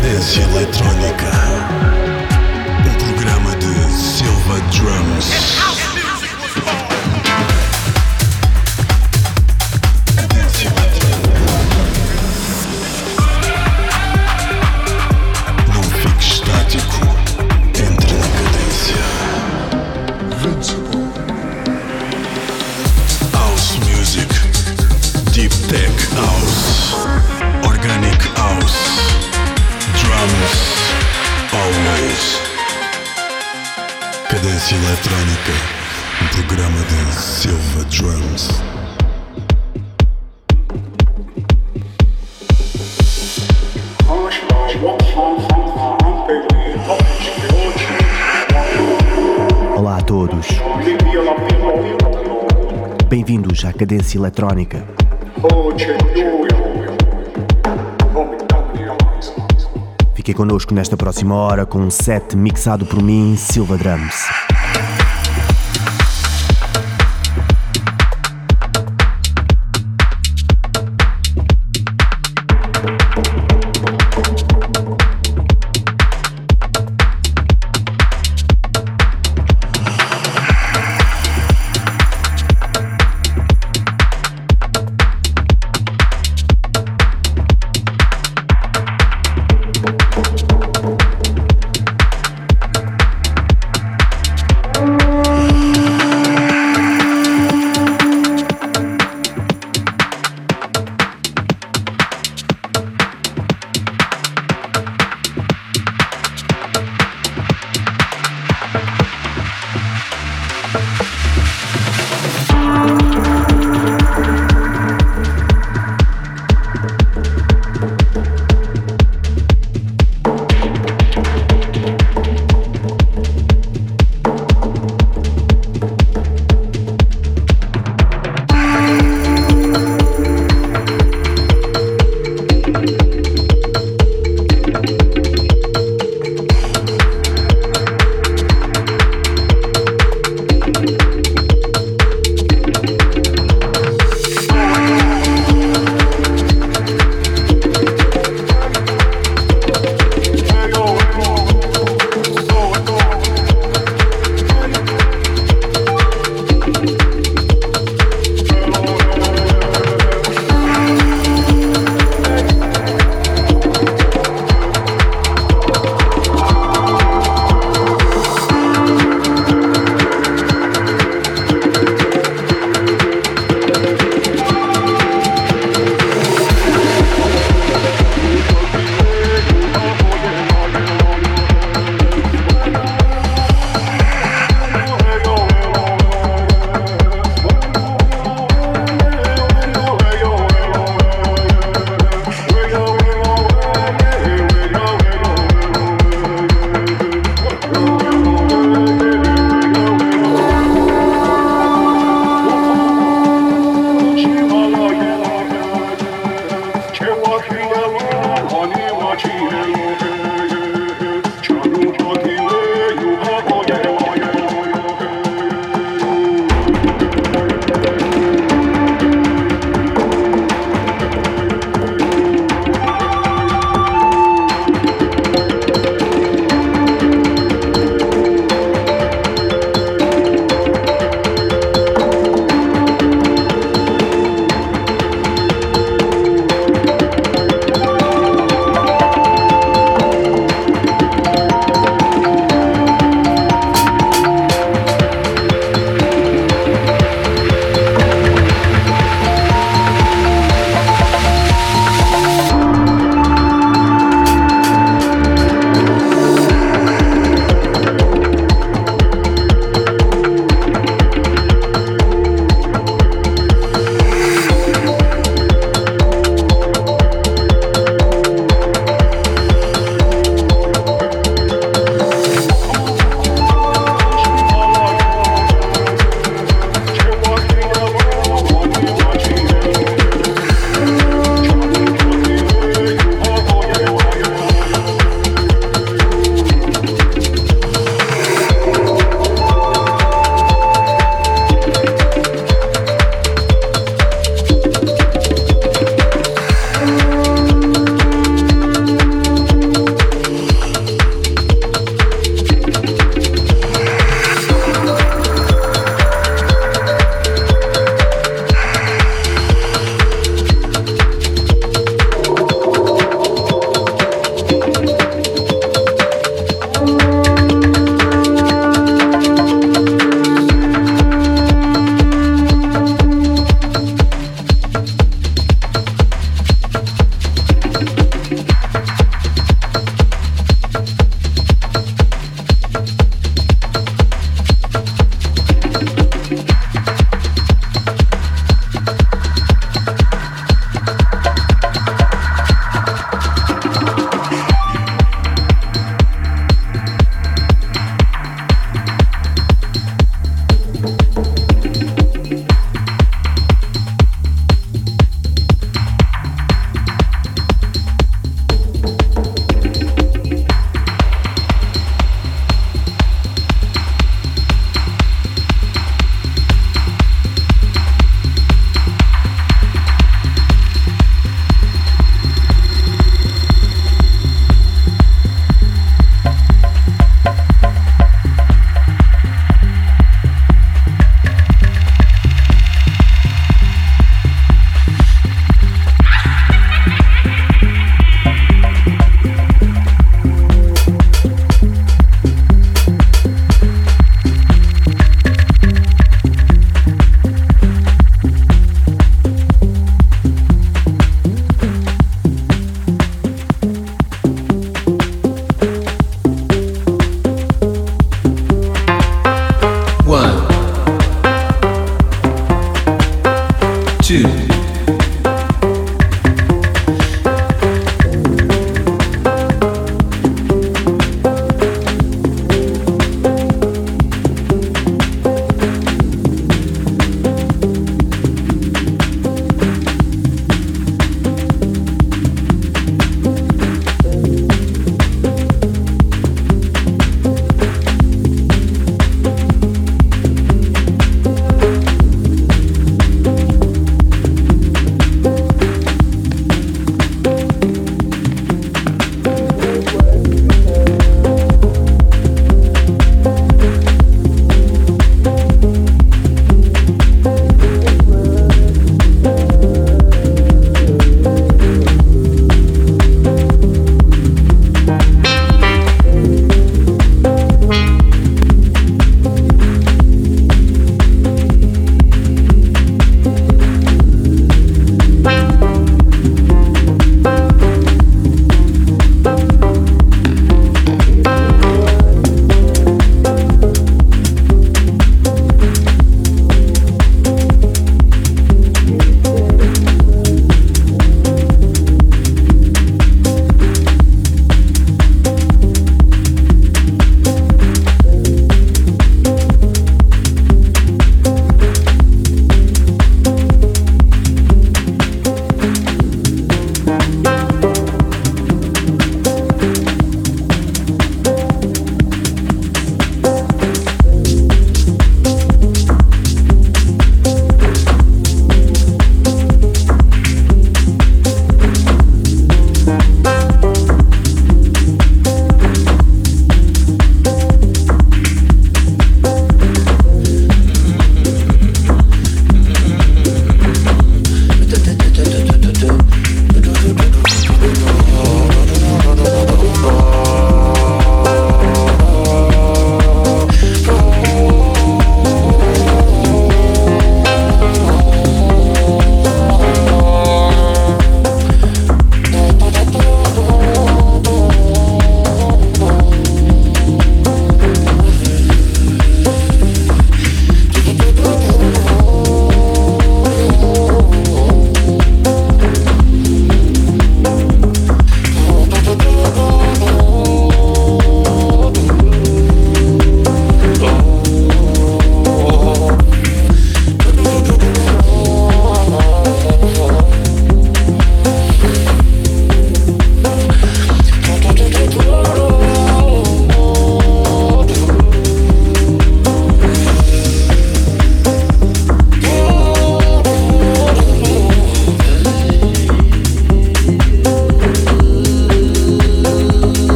Cadência Eletrónica. Um programa de Silva Drums. Eletrónica. Um programa de Silva Drums. Olá a todos, bem-vindos à Cadência Eletrónica. Fiquem connosco nesta próxima hora com um set mixado por mim, Silva Drums.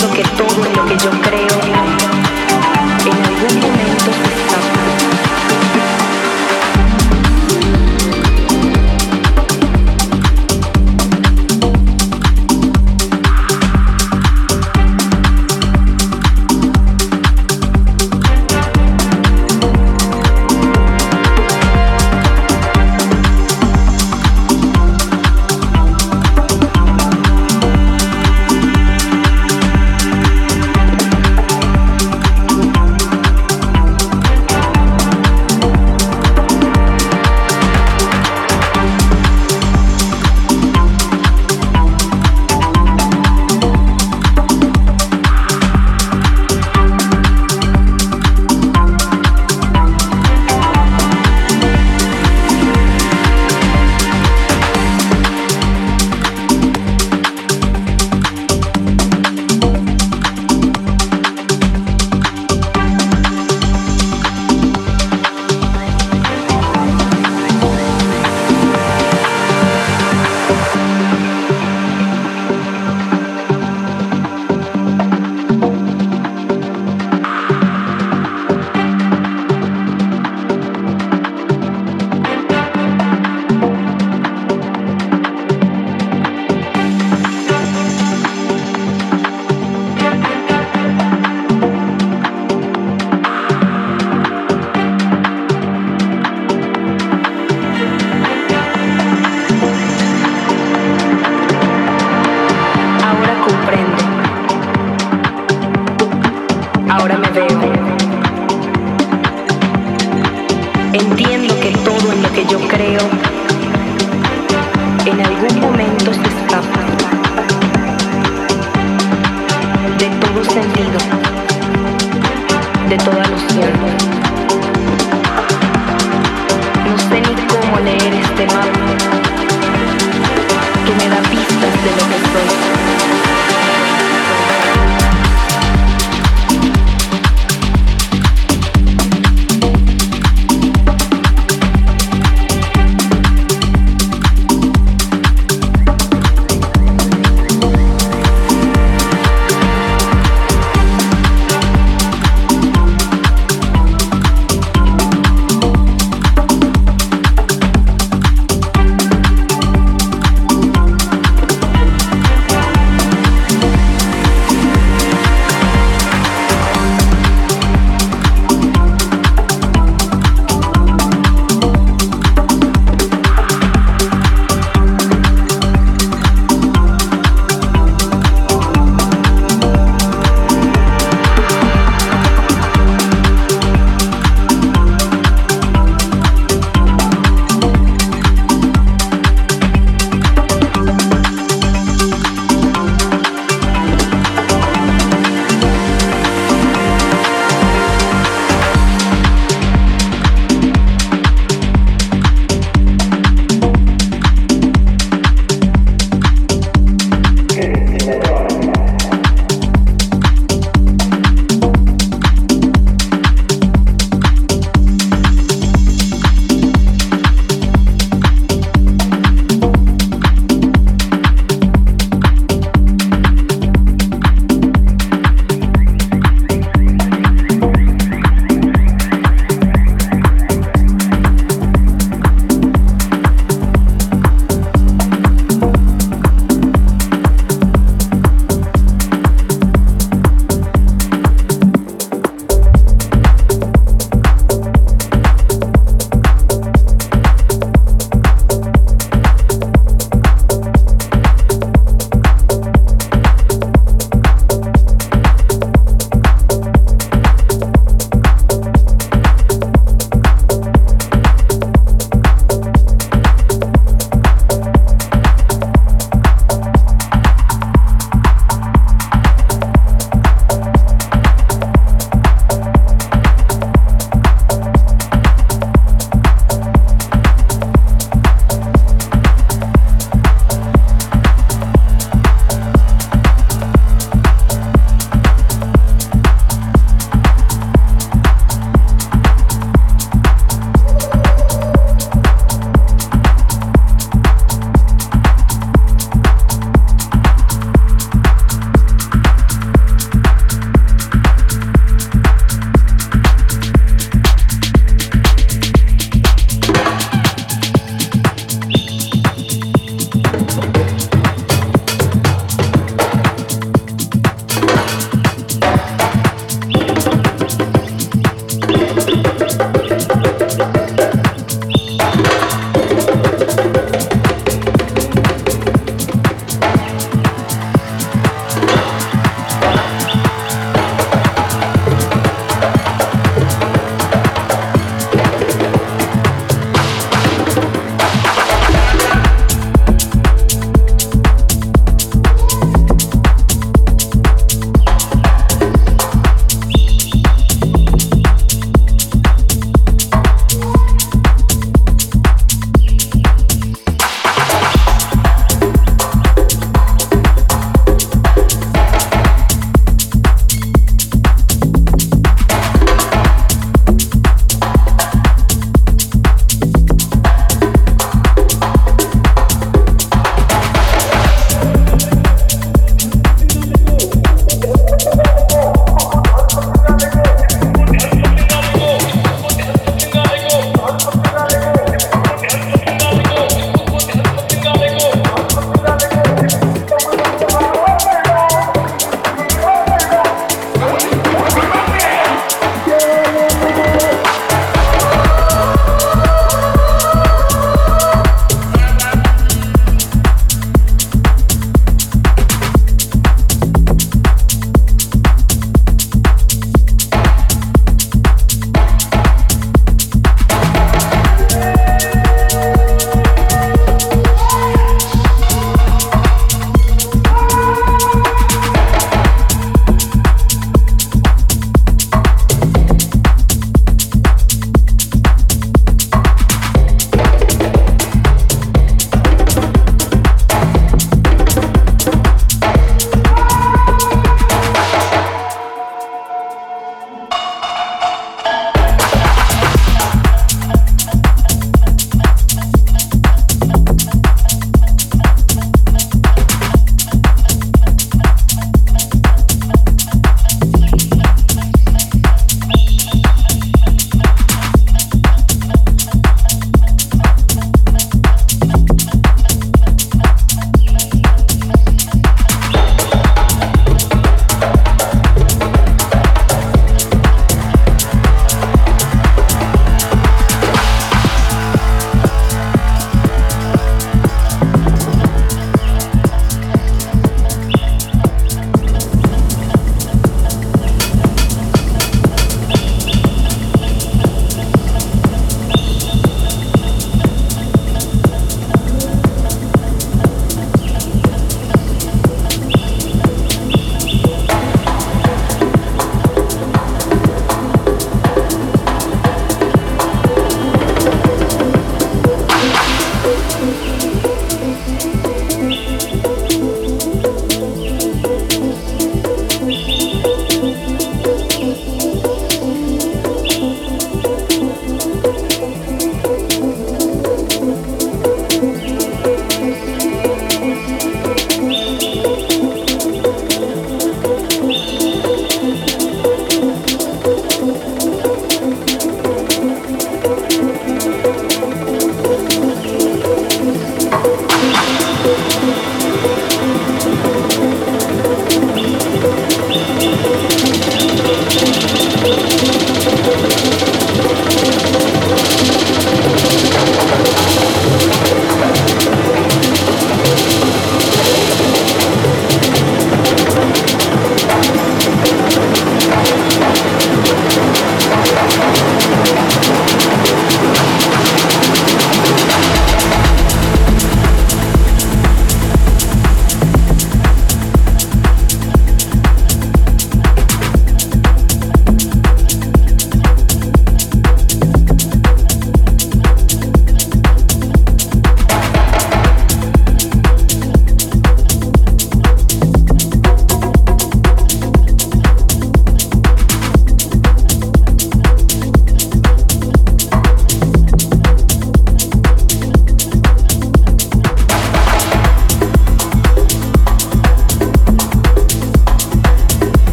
lo que todo en lo que yo creo. yo creo en algún momento se escapa de todo sentido, de toda noción. No sé ni cómo leer este mapa que me da pistas de lo que soy.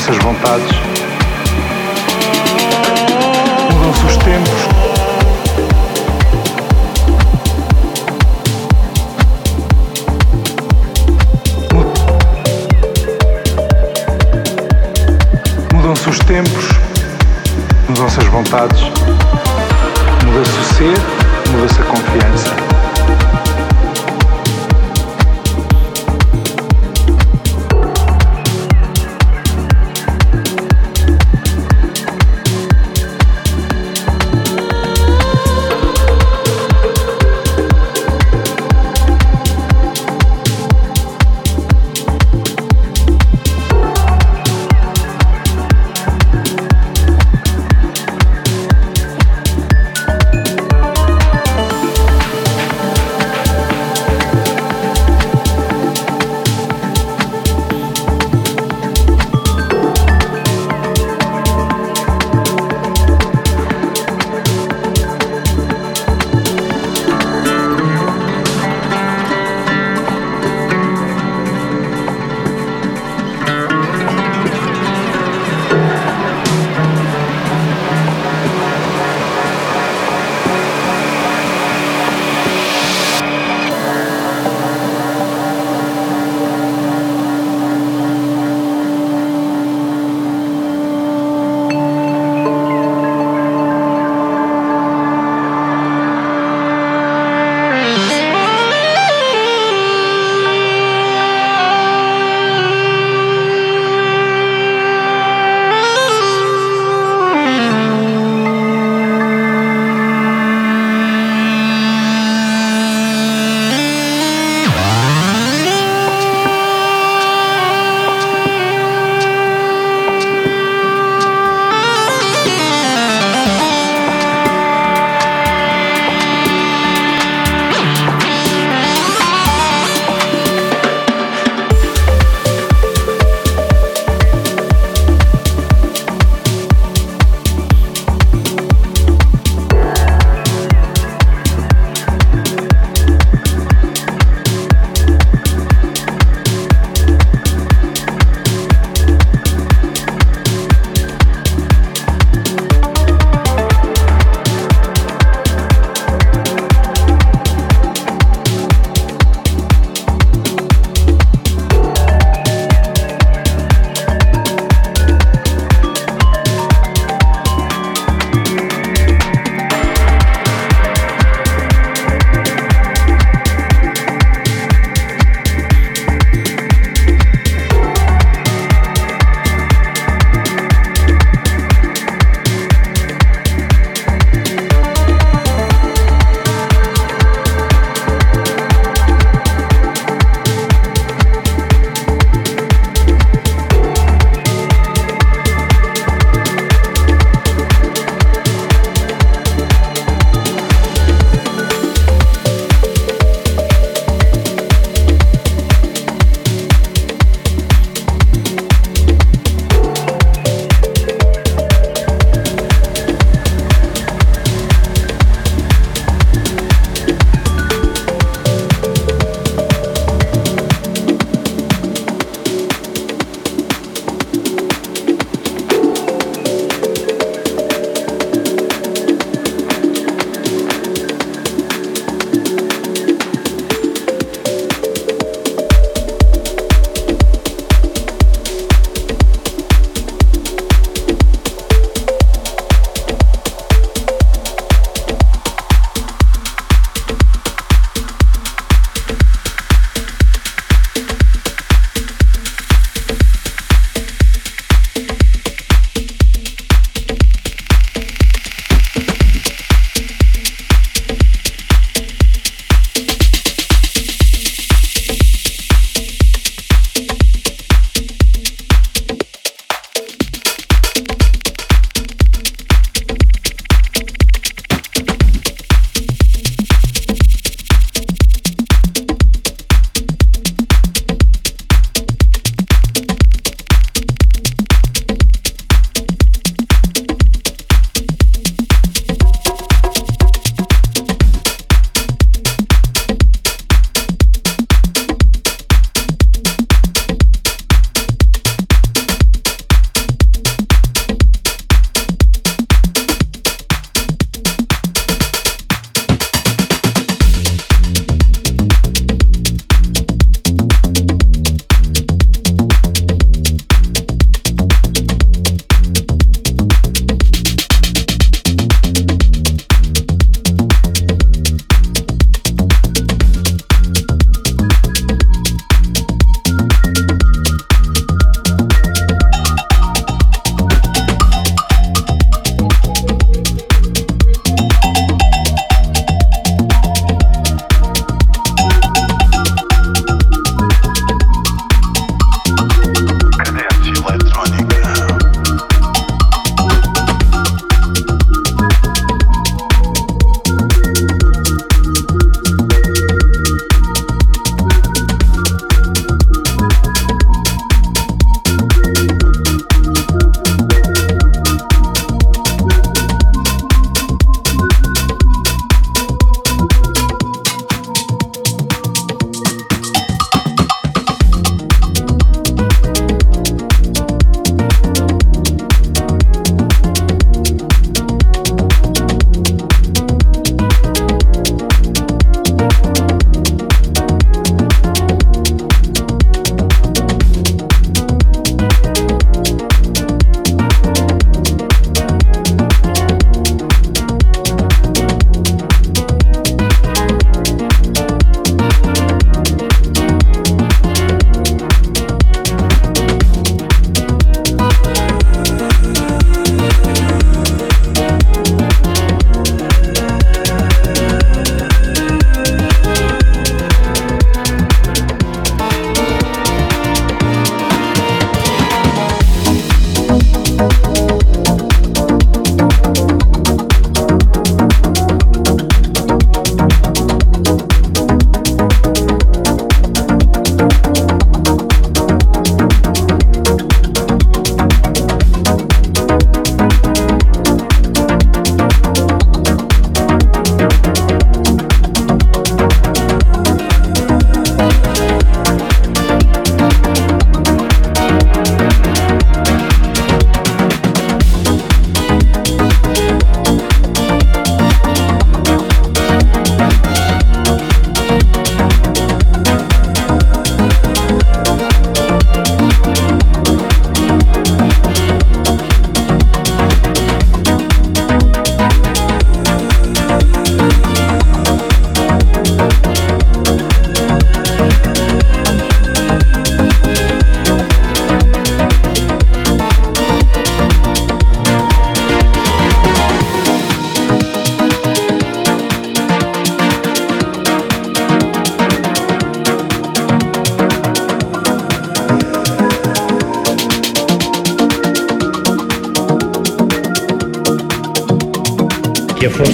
Mudam-se as vontades. Mudam-se os tempos. Mudam-se os tempos, mudam-se as vontades,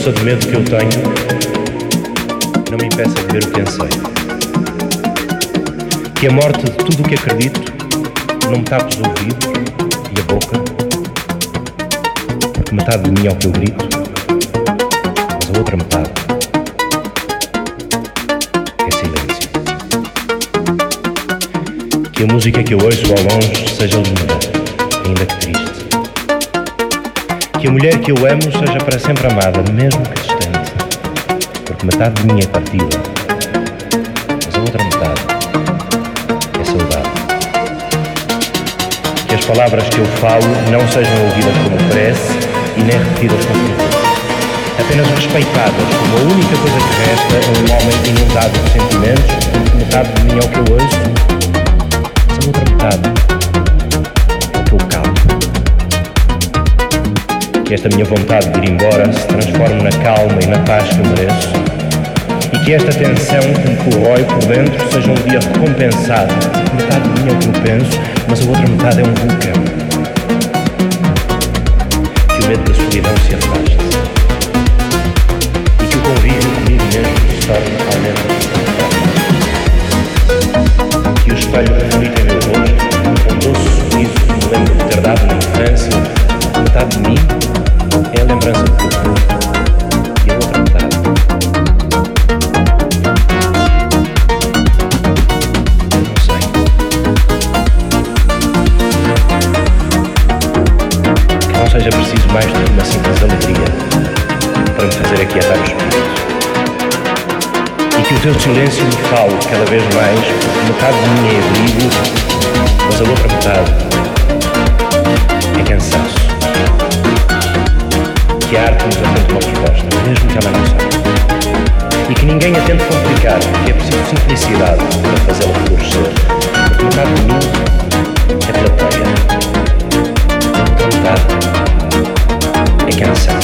força de medo que eu tenho não me impeça de ver o que anseio. Que a morte de tudo o que acredito não me tape os ouvidos e a boca, porque metade de mim é o que eu grito, mas a outra metade é silêncio. Que a música que eu ouço ao longe seja linda, Que a mulher que eu amo seja para sempre amada, mesmo que distante, porque metade de mim é partida, mas a outra metade é saudade. Que as palavras que eu falo não sejam ouvidas como prece e nem repetidas com frequência, apenas respeitadas como a única coisa que resta a um homem inundado de sentimentos, metade de mim é o que eu ouço, mas a outra metade que esta minha vontade de ir embora se transforme na calma e na paz que eu mereço e que esta tensão que me corrói por dentro seja um dia recompensado. Metade de mim é o que eu penso, mas a outra metade é um vulcão. Que o medo da solidão se afaste e que o convívio comigo mesmo se torne aumento Que o espelho reflita em meu rosto um doce sorriso que me lembro de ter dado na infância. Metade de mim a lembrança do sei. Que não seja preciso mais do que uma simples alegria para me fazer aquietar o espírito. E que o teu silêncio me fale cada vez mais, metade de mim é abrigo, mas a outra metade é cansaço que a arte nos apresente uma resposta, mesmo que ela não saiba. E que ninguém a tente complicar, porque é preciso simplicidade para fazê-la florescer. Porque metade de mim é plateia, outra metade é canção,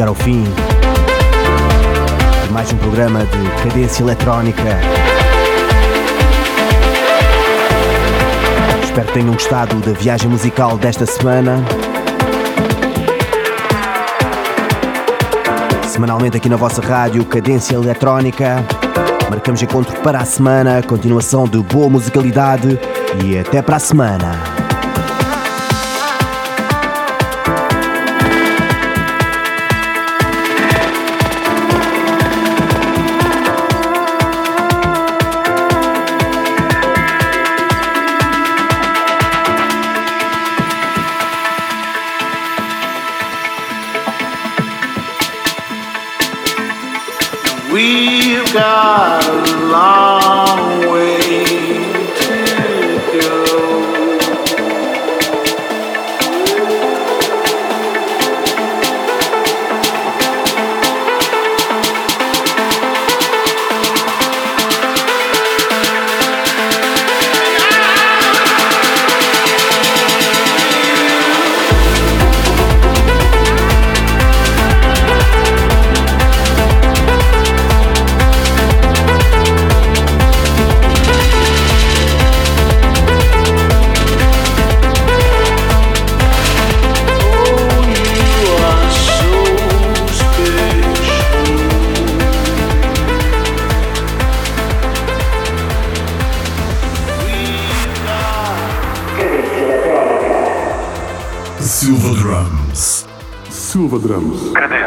chegar ao fim de mais um programa de cadência eletrónica. Espero que tenham gostado da viagem musical desta semana. Semanalmente aqui na vossa rádio, Cadência Eletrónica. Marcamos encontro para a semana, continuação de boa musicalidade e até para a semana. Silva Drums.